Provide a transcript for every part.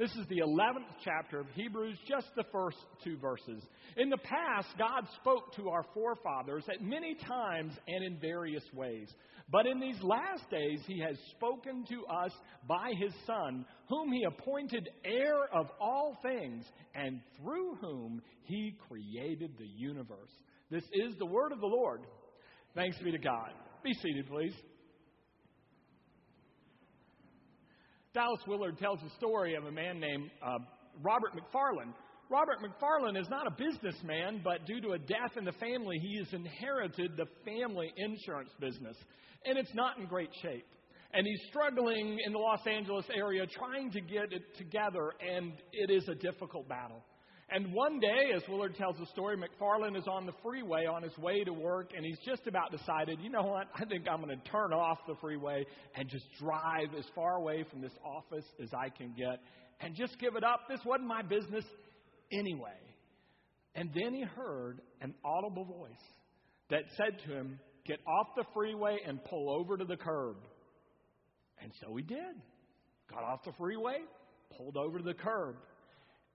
This is the 11th chapter of Hebrews, just the first two verses. In the past, God spoke to our forefathers at many times and in various ways. But in these last days, He has spoken to us by His Son, whom He appointed heir of all things, and through whom He created the universe. This is the word of the Lord. Thanks be to God. Be seated, please. Dallas Willard tells a story of a man named uh, Robert McFarland. Robert McFarland is not a businessman, but due to a death in the family, he has inherited the family insurance business. And it's not in great shape. And he's struggling in the Los Angeles area trying to get it together, and it is a difficult battle. And one day, as Willard tells the story, McFarland is on the freeway on his way to work, and he's just about decided, you know what, I think I'm going to turn off the freeway and just drive as far away from this office as I can get and just give it up. This wasn't my business anyway. And then he heard an audible voice that said to him, Get off the freeway and pull over to the curb. And so he did. Got off the freeway, pulled over to the curb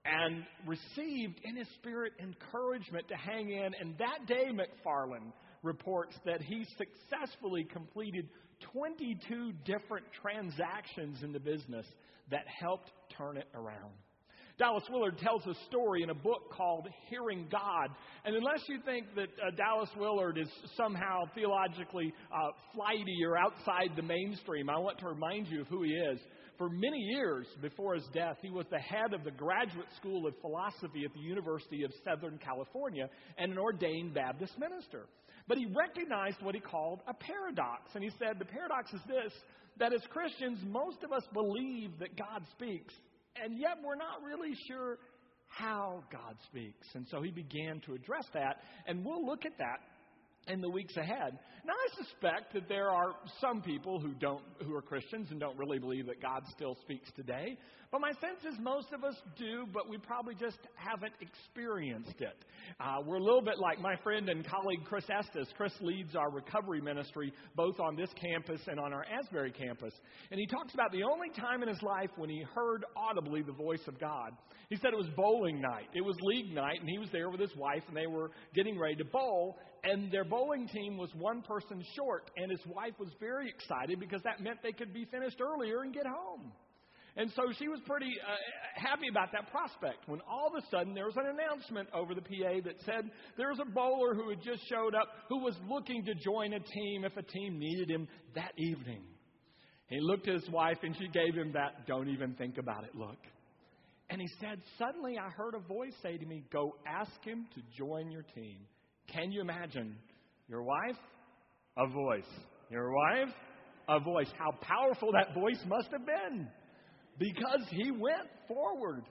and received in his spirit encouragement to hang in. And that day, McFarland reports that he successfully completed 22 different transactions in the business that helped turn it around. Dallas Willard tells a story in a book called Hearing God. And unless you think that uh, Dallas Willard is somehow theologically uh, flighty or outside the mainstream, I want to remind you of who he is. For many years before his death, he was the head of the Graduate School of Philosophy at the University of Southern California and an ordained Baptist minister. But he recognized what he called a paradox. And he said, The paradox is this that as Christians, most of us believe that God speaks, and yet we're not really sure how God speaks. And so he began to address that, and we'll look at that in the weeks ahead. Now, I suspect that there are some people who don't, who are Christians and don't really believe that God still speaks today. But my sense is most of us do, but we probably just haven't experienced it. Uh, we're a little bit like my friend and colleague Chris Estes. Chris leads our recovery ministry both on this campus and on our Asbury campus. And he talks about the only time in his life when he heard audibly the voice of God. He said it was bowling night. It was league night, and he was there with his wife, and they were getting ready to bowl. And their bowling team was one person short, and his wife was very excited because that meant they could be finished earlier and get home. And so she was pretty uh, happy about that prospect when all of a sudden there was an announcement over the PA that said there was a bowler who had just showed up who was looking to join a team if a team needed him that evening. He looked at his wife and she gave him that don't even think about it look. And he said, Suddenly I heard a voice say to me, Go ask him to join your team. Can you imagine your wife? A voice. Your wife? A voice. How powerful that voice must have been because he went forward,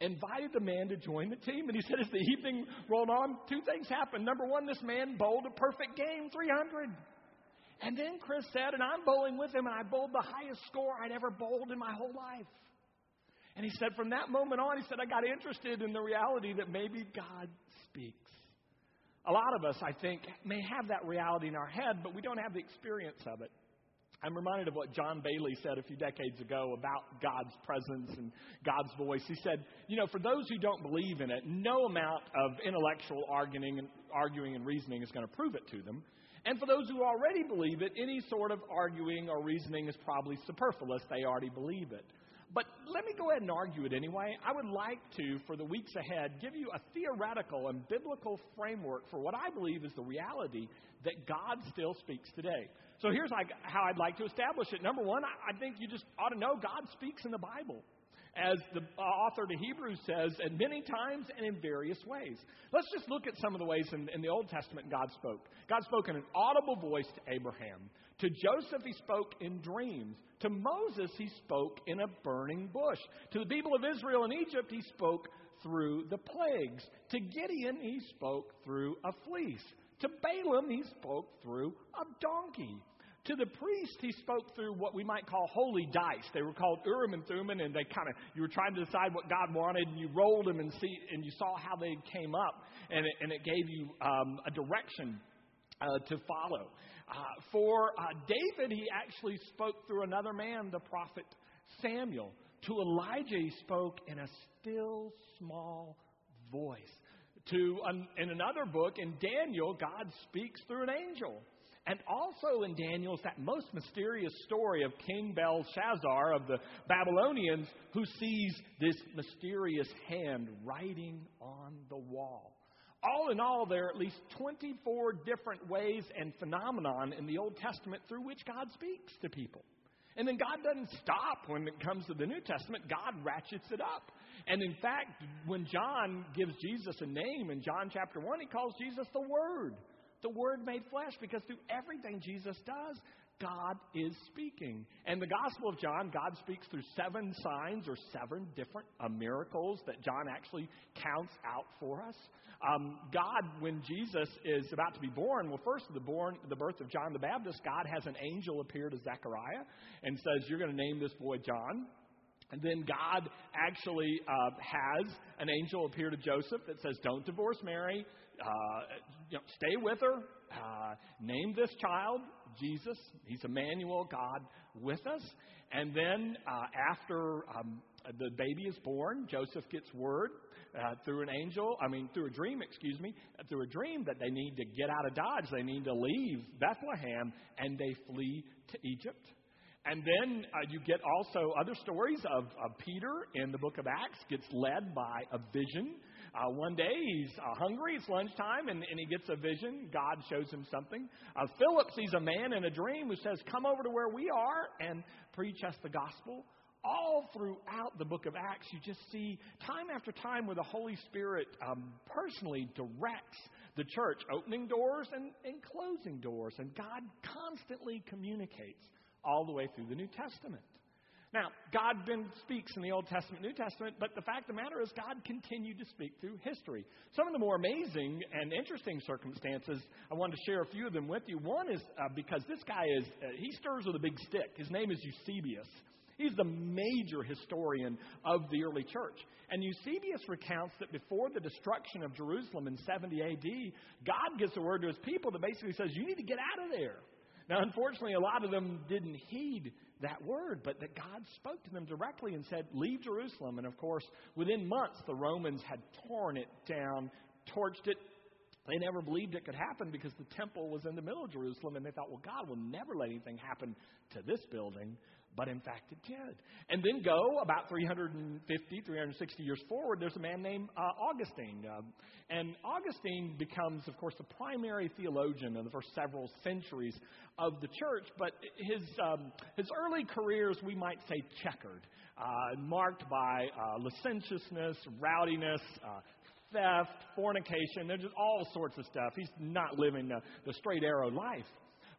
invited the man to join the team. And he said, as the evening rolled on, two things happened. Number one, this man bowled a perfect game, 300. And then Chris said, and I'm bowling with him, and I bowled the highest score I'd ever bowled in my whole life. And he said, from that moment on, he said, I got interested in the reality that maybe God speaks. A lot of us, I think, may have that reality in our head, but we don't have the experience of it. I'm reminded of what John Baillie said a few decades ago about God's presence and God's voice. He said, You know, for those who don't believe in it, no amount of intellectual arguing and, arguing and reasoning is going to prove it to them. And for those who already believe it, any sort of arguing or reasoning is probably superfluous. They already believe it. But let me go ahead and argue it anyway. I would like to, for the weeks ahead, give you a theoretical and biblical framework for what I believe is the reality that God still speaks today. So here's how I'd like to establish it. Number one, I think you just ought to know God speaks in the Bible as the author to Hebrews says, at many times and in various ways. Let's just look at some of the ways in, in, the Old Testament God spoke. God spoke in an audible voice to Abraham. To Joseph, he spoke in dreams. To Moses, he spoke in a burning bush. To the people of Israel in Egypt, he spoke through the plagues. To Gideon, he spoke through a fleece. To Balaam, he spoke through a donkey. To the priest, he spoke through what we might call holy dice. They were called Urim and Thummim, and they kind of you were trying to decide what God wanted, and you rolled them and see, and you saw how they came up, and it, and it gave you um, a direction uh, to follow. Uh, for uh, David, he actually spoke through another man, the prophet Samuel. To Elijah, he spoke in a still small voice. To, in another book, in Daniel, God speaks through an angel. And also in Daniel's that most mysterious story of King Belshazzar of the Babylonians who sees this mysterious hand writing on the wall. All in all, there are at least 24 different ways and phenomenon in the Old Testament through which God speaks to people. And then God doesn't stop when it comes to the New Testament. God ratchets it up. And in fact, when John gives Jesus a name in John chapter 1, he calls Jesus the Word the Word made flesh because through everything Jesus does, God is speaking. And the Gospel of John, God speaks through seven signs or seven different uh, miracles that John actually counts out for us. Um, God, when Jesus is about to be born, well, first the born, the birth of John the Baptist, God has an angel appear to Zechariah and says, "You're going to name this boy John." And then God actually uh, has an angel appear to Joseph that says, Don't divorce Mary. Uh, you know, stay with her. Uh, name this child Jesus. He's Emmanuel, God with us. And then uh, after um, the baby is born, Joseph gets word uh, through an angel, I mean, through a dream, excuse me, through a dream that they need to get out of Dodge. They need to leave Bethlehem, and they flee to Egypt. And then uh, you get also other stories of, of, Peter in the book of Acts gets led by a vision. Uh, one day he's uh, hungry, it's lunchtime, and, and, he gets a vision. God shows him something. Uh, Philip sees a man in a dream who says, Come over to where we are and preach us the gospel. All throughout the book of Acts, you just see time after time where the Holy Spirit um, personally directs the church, opening doors and, and closing doors. And God constantly communicates all the way through the New Testament. Now, God speaks in the Old Testament, New Testament, but the fact of the matter is, God continued to speak through history. Some of the more amazing and interesting circumstances, I wanted to share a few of them with you. One is uh, because this guy is, uh, he stirs with a big stick. His name is Eusebius. He's the major historian of the early church. And Eusebius recounts that before the destruction of Jerusalem in 70 AD, God gives a word to his people that basically says, You need to get out of there. Now, unfortunately, a lot of them didn't heed that word, but that God spoke to them directly and said, Leave Jerusalem. And of course, within months, the Romans had torn it down, torched it. They never believed it could happen because the temple was in the middle of Jerusalem, and they thought, well, God will never let anything happen to this building. But in fact, it did. And then go about 350, 360 years forward, there's a man named uh, Augustine. Uh, and Augustine becomes, of course, the primary theologian in the first several centuries of the church. But his, um, his early careers, we might say, checkered, uh, marked by uh, licentiousness, rowdiness, uh, theft, fornication. There's just all sorts of stuff. He's not living the, the straight arrow life.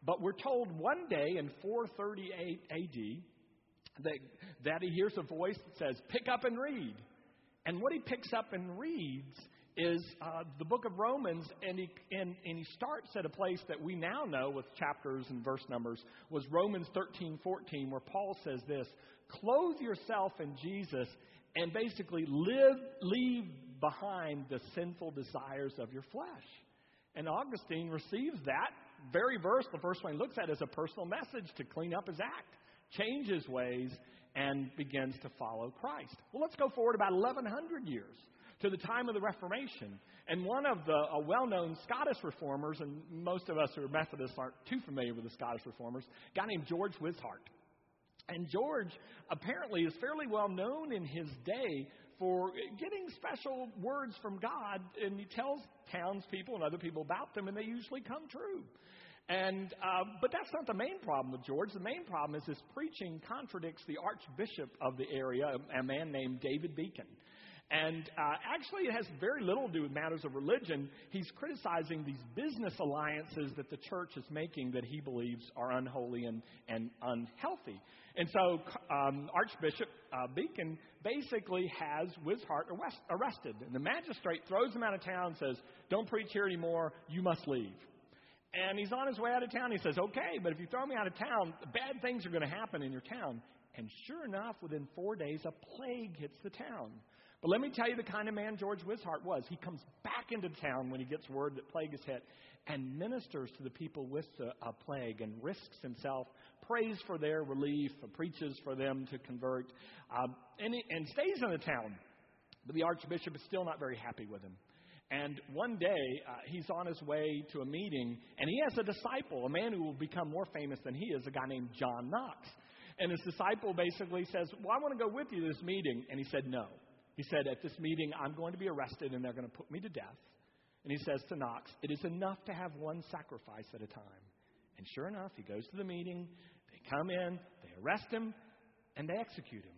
But we're told one day in 438 AD that, that he hears a voice that says, Pick up and read. And what he picks up and reads is uh, the book of Romans, and he, and, and he starts at a place that we now know with chapters and verse numbers, was Romans 13 14, where Paul says this Clothe yourself in Jesus and basically live, leave behind the sinful desires of your flesh. And Augustine receives that very verse, the first one he looks at, is a personal message to clean up his act, change his ways, and begins to follow Christ. Well, let's go forward about 1100 years to the time of the Reformation. And one of the uh, well known Scottish reformers, and most of us who are Methodists aren't too familiar with the Scottish reformers, a guy named George Wishart. And George apparently is fairly well known in his day for getting special words from God, and he tells townspeople and other people about them, and they usually come true. And uh, but that's not the main problem with George. The main problem is his preaching contradicts the archbishop of the area, a man named David Beaton. And uh, actually, it has very little to do with matters of religion. He's criticizing these business alliances that the church is making that he believes are unholy and, and unhealthy. And so um, Archbishop uh, Beaton basically has Wishart arrested. And the magistrate throws him out of town and says, Don't preach here anymore. You must leave. And he's on his way out of town. He says, Okay, but if you throw me out of town, bad things are going to happen in your town. And sure enough, within four days, a plague hits the town. But let me tell you the kind of man George Wishart was. He comes back into town when he gets word that plague is hit and ministers to the people with the uh, plague and risks himself, prays for their relief, preaches for them to convert, uh, and, he, and stays in the town. But the archbishop is still not very happy with him. And one day, uh, he's on his way to a meeting, and he has a disciple, a man who will become more famous than he is, a guy named John Knox. And his disciple basically says, Well, I want to go with you to this meeting. And he said, No. He said, At this meeting, I'm going to be arrested and they're going to put me to death. And he says to Knox, It is enough to have one sacrifice at a time. And sure enough, he goes to the meeting, they come in, they arrest him, and they execute him.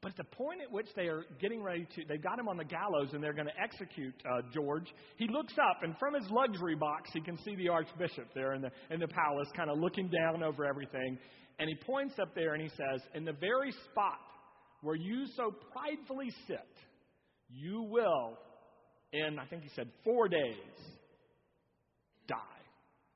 But at the point at which they are getting ready to, they've got him on the gallows and they're going to execute uh, George, he looks up and from his luxury box, he can see the archbishop there in the, in the palace, kind of looking down over everything. And he points up there and he says, In the very spot where you so pridefully sit, you will, in, I think he said, four days, die.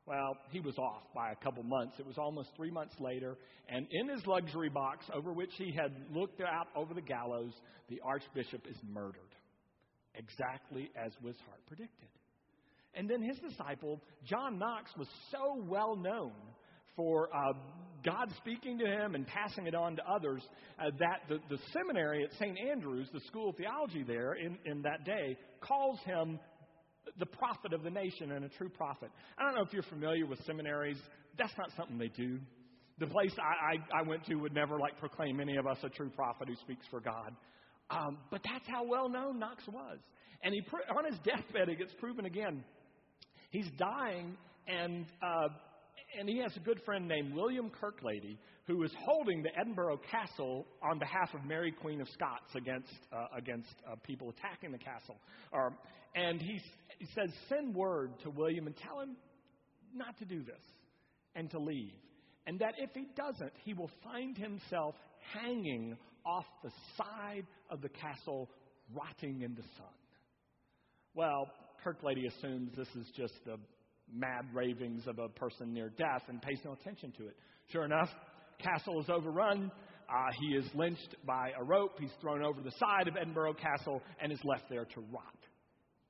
Well, he was off by a couple months. It was almost three months later, and in his luxury box, over which he had looked out over the gallows, the archbishop is murdered, exactly as Wishart predicted. And then his disciple, John Knox, was so well known for uh, God speaking to him and passing it on to others uh, that the, the seminary at St. Andrews, the school of theology there in, in that day, calls him the prophet of the nation and a true prophet. I don't know if you're familiar with seminaries. That's not something they do. The place I, I, I went to would never like proclaim any of us a true prophet who speaks for God. Um, but that's how well known Knox was. And he on his deathbed, it gets proven again. He's dying, and uh, and he has a good friend named William Kirkcaldy who is holding the Edinburgh Castle on behalf of Mary Queen of Scots against uh, against uh, people attacking the castle. Um, and he, he says, send word to William and tell him not to do this and to leave. And that if he doesn't, he will find himself hanging off the side of the castle, rotting in the sun. Well, Kirklady assumes this is just the mad ravings of a person near death and pays no attention to it. Sure enough, castle is overrun. Uh, he is lynched by a rope. He's thrown over the side of Edinburgh Castle and is left there to rot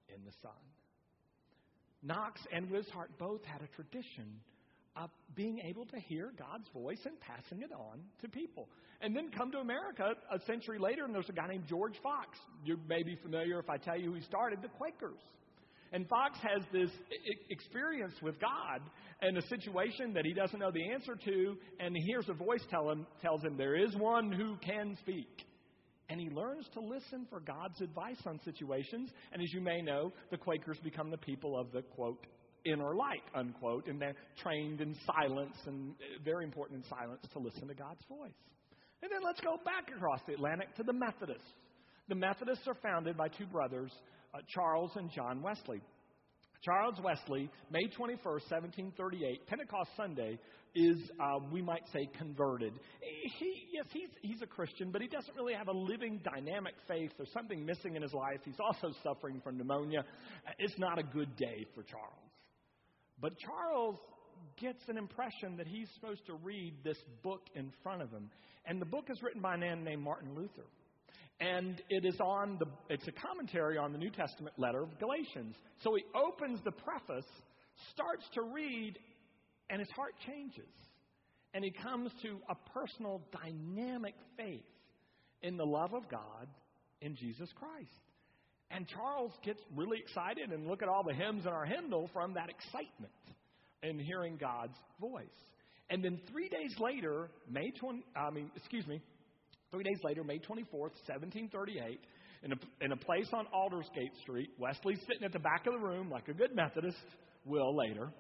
in the sun. Knox and Wishart both had a tradition of being able to hear God's voice and passing it on to people. And then come to America a century later, and there's a guy named George Fox. You may be familiar if I tell you who started the Quakers. And Fox has this experience with God in a situation that he doesn't know the answer to, and he hears a voice tell him, tells him, There is one who can speak. And he learns to listen for God's advice on situations. And as you may know, the Quakers become the people of the, quote, inner light, unquote, and they're trained in silence and uh, very important in silence to listen to God's voice. And then let's go back across the Atlantic to the Methodists. The Methodists are founded by two brothers uh, Charles and John Wesley. Charles Wesley, May 21st, 1738, Pentecost Sunday, is, uh, we might say, converted. He, yes, he's, he's a Christian, but he doesn't really have a living, dynamic faith. There's something missing in his life. He's also suffering from pneumonia. It's not a good day for Charles. But Charles gets an impression that he's supposed to read this book in front of him. And the book is written by a man named Martin Luther and it is on the it's a commentary on the New Testament letter of Galatians. So he opens the preface, starts to read, and his heart changes. And he comes to a personal dynamic faith in the love of God in Jesus Christ. And Charles gets really excited and look at all the hymns in our hymnal from that excitement in hearing God's voice. And then three days later, May 20, I mean, excuse me, Three days later, May 24th, 1738, in a, in a place on Aldersgate Street, Wesley's sitting at the back of the room like a good Methodist will later,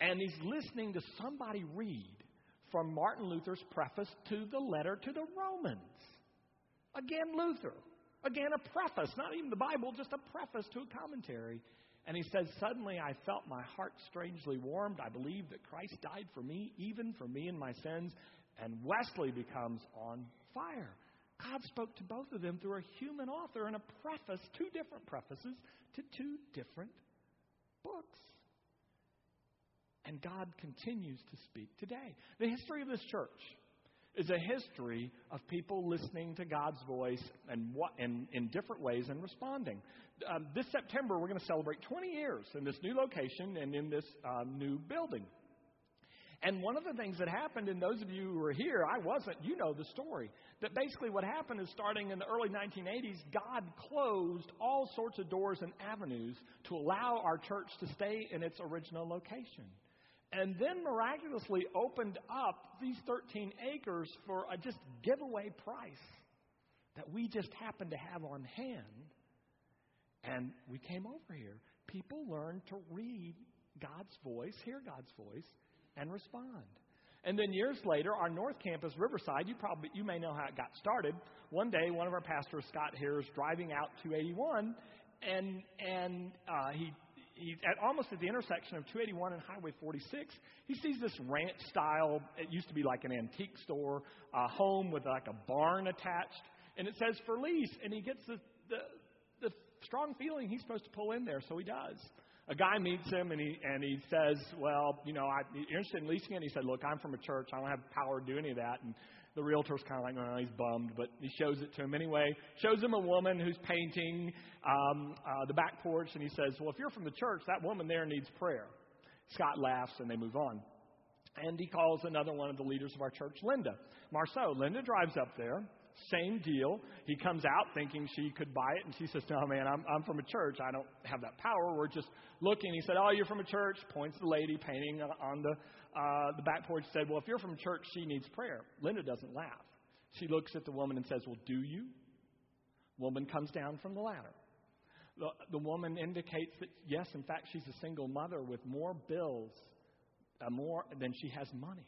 and he's listening to somebody read from Martin Luther's preface to the letter to the Romans. Again, Luther. Again, a preface, not even the Bible, just a preface to a commentary. And he says, Suddenly I felt my heart strangely warmed. I believed that Christ died for me, even for me and my sins. And Wesley becomes on fire. God spoke to both of them through a human author and a preface, two different prefaces to two different books. And God continues to speak today. The history of this church is a history of people listening to God's voice and what, in, in different ways and responding. Um, this September, we're going to celebrate 20 years in this new location and in this um, new building. And one of the things that happened, and those of you who were here, I wasn't, you know the story. That basically what happened is starting in the early 1980s, God closed all sorts of doors and avenues to allow our church to stay in its original location. And then miraculously opened up these 13 acres for a just giveaway price that we just happened to have on hand. And we came over here. People learned to read God's voice, hear God's voice, and respond. And then years later, our North Campus, Riverside, you probably you may know how it got started. One day, one of our pastors, Scott Harris, driving out 281, and and uh, he he's at almost at the intersection of 281 and Highway 46. He sees this ranch style. It used to be like an antique store, a home with like a barn attached, and it says for lease. And he gets the the, the strong feeling he's supposed to pull in there, so he does a guy meets him and he and he says, "Well, you know, I'm interested in leasing it." And he said, "Look, I'm from a church. I don't have power to do any of that." And the realtor's kind of like, "Oh, he's bummed," but he shows it to him anyway. Shows him a woman who's painting um, uh, the back porch, and he says, "Well, if you're from the church, that woman there needs prayer." Scott laughs, and they move on. And he calls another one of the leaders of our church, Linda Marceau. Linda drives up there. Same deal. He comes out thinking she could buy it, and she says, No, man, I'm, I'm from a church. I don't have that power. We're just looking. He said, Oh, you're from a church. Points the lady painting on the, uh, the back porch. Said, Well, if you're from church, she needs prayer. Linda doesn't laugh. She looks at the woman and says, Well, do you? Woman comes down from the ladder. The, the woman indicates that, yes, in fact, she's a single mother with more bills uh, more than she has money.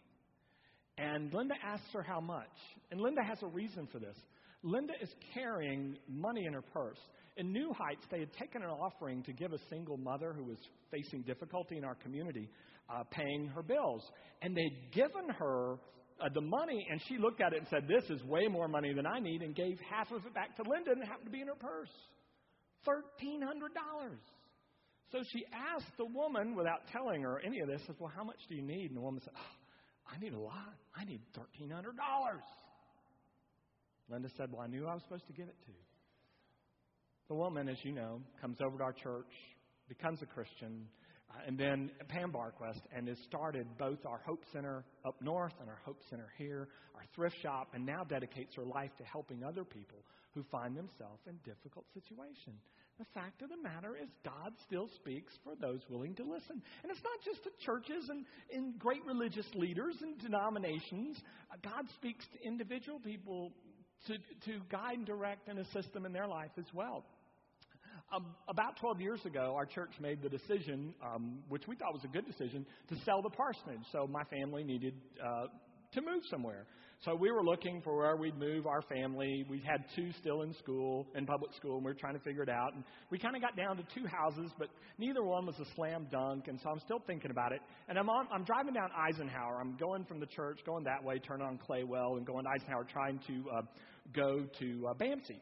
And Linda asks her how much. And Linda has a reason for this. Linda is carrying money in her purse. In New Heights, they had taken an offering to give a single mother who was facing difficulty in our community uh, paying her bills. And they'd given her uh, the money, and she looked at it and said, This is way more money than I need, and gave half of it back to Linda, and it happened to be in her purse $1,300. So she asked the woman, without telling her any of this, says, Well, how much do you need? And the woman said, oh, I need a lot. I need $1,300. Linda said, Well, I knew I was supposed to give it to. The woman, as you know, comes over to our church, becomes a Christian, uh, and then Pam Barquest, and has started both our Hope Center up north and our Hope Center here, our thrift shop, and now dedicates her life to helping other people who find themselves in difficult situations. The fact of the matter is, God still speaks for those willing to listen. And it's not just to churches and, and great religious leaders and denominations. God speaks to individual people to, to guide and direct and assist them in their life as well. Um, about 12 years ago, our church made the decision, um, which we thought was a good decision, to sell the parsonage. So my family needed uh, to move somewhere. So we were looking for where we'd move our family. We had two still in school, in public school, and we were trying to figure it out. And we kind of got down to two houses, but neither one was a slam dunk. And so I'm still thinking about it. And I'm on, I'm driving down Eisenhower. I'm going from the church, going that way, turn on Claywell, and going to Eisenhower, trying to uh, go to uh, BAMC.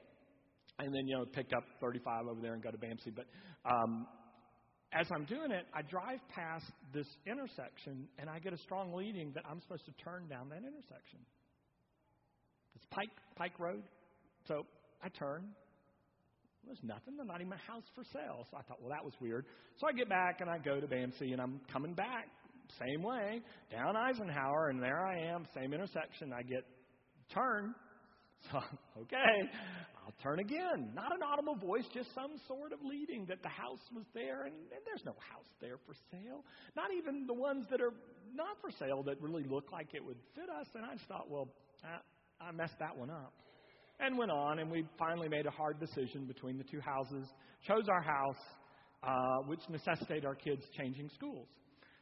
And then, you know, pick up 35 over there and go to BAMC. But um, as I'm doing it, I drive past this intersection and I get a strong leading that I'm supposed to turn down that intersection. Pike Pike Road. So I turn. There's nothing. There's not even a house for sale. So I thought, well, that was weird. So I get back and I go to BAMC and I'm coming back same way down Eisenhower and there I am, same intersection. I get turn. So okay, I'll turn again. Not an audible voice, just some sort of leading that the house was there, and, and there's no house there for sale. Not even the ones that are not for sale that really look like it would fit us. And I just thought, well, I, I messed that one up. And went on, and we finally made a hard decision between the two houses, chose our house, uh, which necessitated our kids changing schools.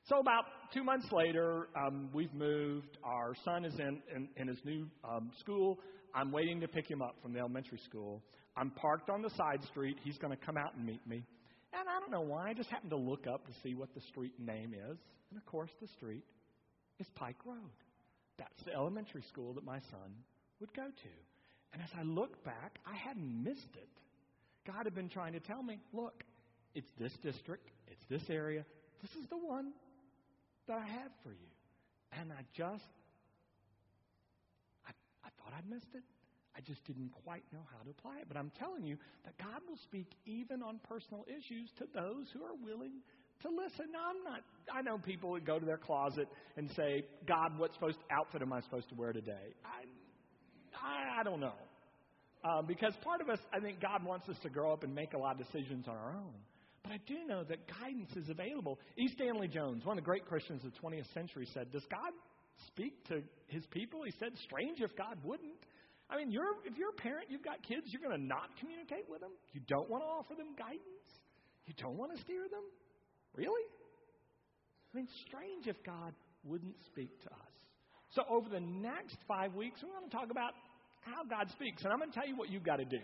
So about two months later, um, we've moved. Our son is in, in, in his new um, school. I'm waiting to pick him up from the elementary school. I'm parked on the side street. He's going to come out and meet me. And I don't know why. I just happened to look up to see what the street name is. And of course, the street is Pike Road. That's the elementary school that my son would go to. And as I look back, I hadn't missed it. God had been trying to tell me look, it's this district, it's this area, this is the one that I have for you. And I just I I thought I'd missed it. I just didn't quite know how to apply it. But I'm telling you that God will speak even on personal issues to those who are willing to listen. Now, I'm not, I know people that go to their closet and say, God, what supposed outfit am I supposed to wear today? I, I, I don't know. Um, because part of us, I think God wants us to grow up and make a lot of decisions on our own. But I do know that guidance is available. E. Stanley Jones, one of the great Christians of the 20th century, said, Does God speak to his people? He said, Strange if God wouldn't. I mean, you're, if you're a parent, you've got kids, you're going to not communicate with them? You don't want to offer them guidance? You don't want to steer them? Really? I mean, strange if God wouldn't speak to us. So, over the next five weeks, we're going to talk about how God speaks. And I'm going to tell you what you've got to do.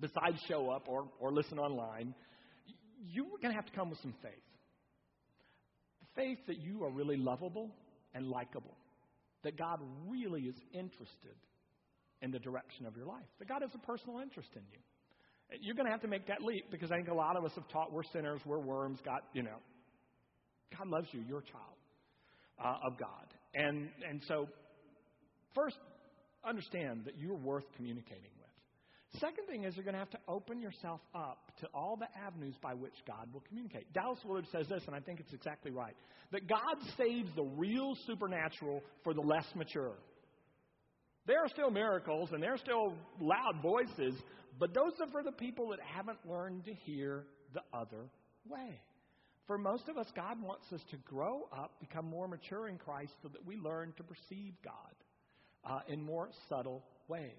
Besides show up or, or listen online, you're going to have to come with some faith. Faith that you are really lovable and likable, that God really is interested in the direction of your life, that God has a personal interest in you. You're going to have to make that leap because I think a lot of us have taught we're sinners, we're worms, God, you know. God loves you, you're a child uh, of God. And, and so, first, understand that you're worth communicating with. Second thing is you're going to have to open yourself up to all the avenues by which God will communicate. Dallas Willard says this, and I think it's exactly right that God saves the real supernatural for the less mature. There are still miracles and there are still loud voices, but those are for the people that haven't learned to hear the other way. For most of us, God wants us to grow up, become more mature in Christ, so that we learn to perceive God uh, in more subtle ways.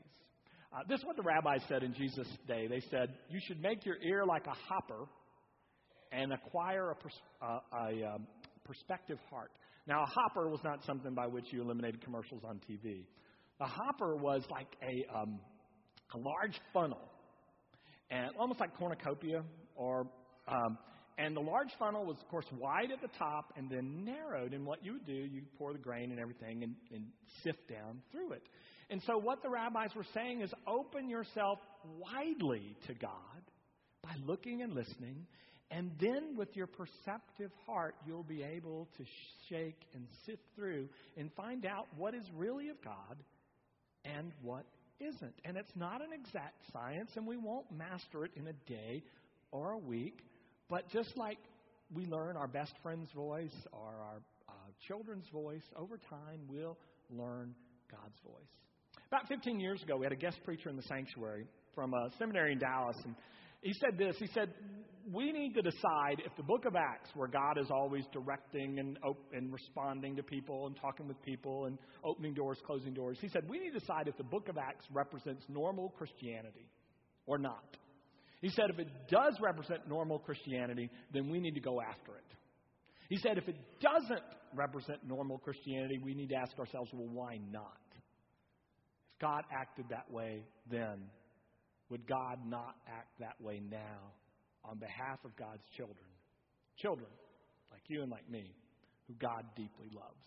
Uh, this is what the rabbis said in Jesus' day. They said, You should make your ear like a hopper and acquire a, pers- uh, a um, perspective heart. Now, a hopper was not something by which you eliminated commercials on TV. A hopper was like a, um, a large funnel, and almost like cornucopia, or um, and the large funnel was, of course, wide at the top and then narrowed. And what you would do, you pour the grain and everything and, and sift down through it. And so, what the rabbis were saying is open yourself widely to God by looking and listening. And then, with your perceptive heart, you'll be able to shake and sift through and find out what is really of God and what isn't. And it's not an exact science, and we won't master it in a day or a week. But just like we learn our best friend's voice or our uh, children's voice, over time we'll learn God's voice. About 15 years ago, we had a guest preacher in the sanctuary from a seminary in Dallas, and he said this. He said, We need to decide if the book of Acts, where God is always directing and, op- and responding to people and talking with people and opening doors, closing doors, he said, We need to decide if the book of Acts represents normal Christianity or not. He said, If it does represent normal Christianity, then we need to go after it. He said, If it doesn't represent normal Christianity, we need to ask ourselves, Well, why not? If God acted that way then, would God not act that way now on behalf of God's children? Children like you and like me, who God deeply loves.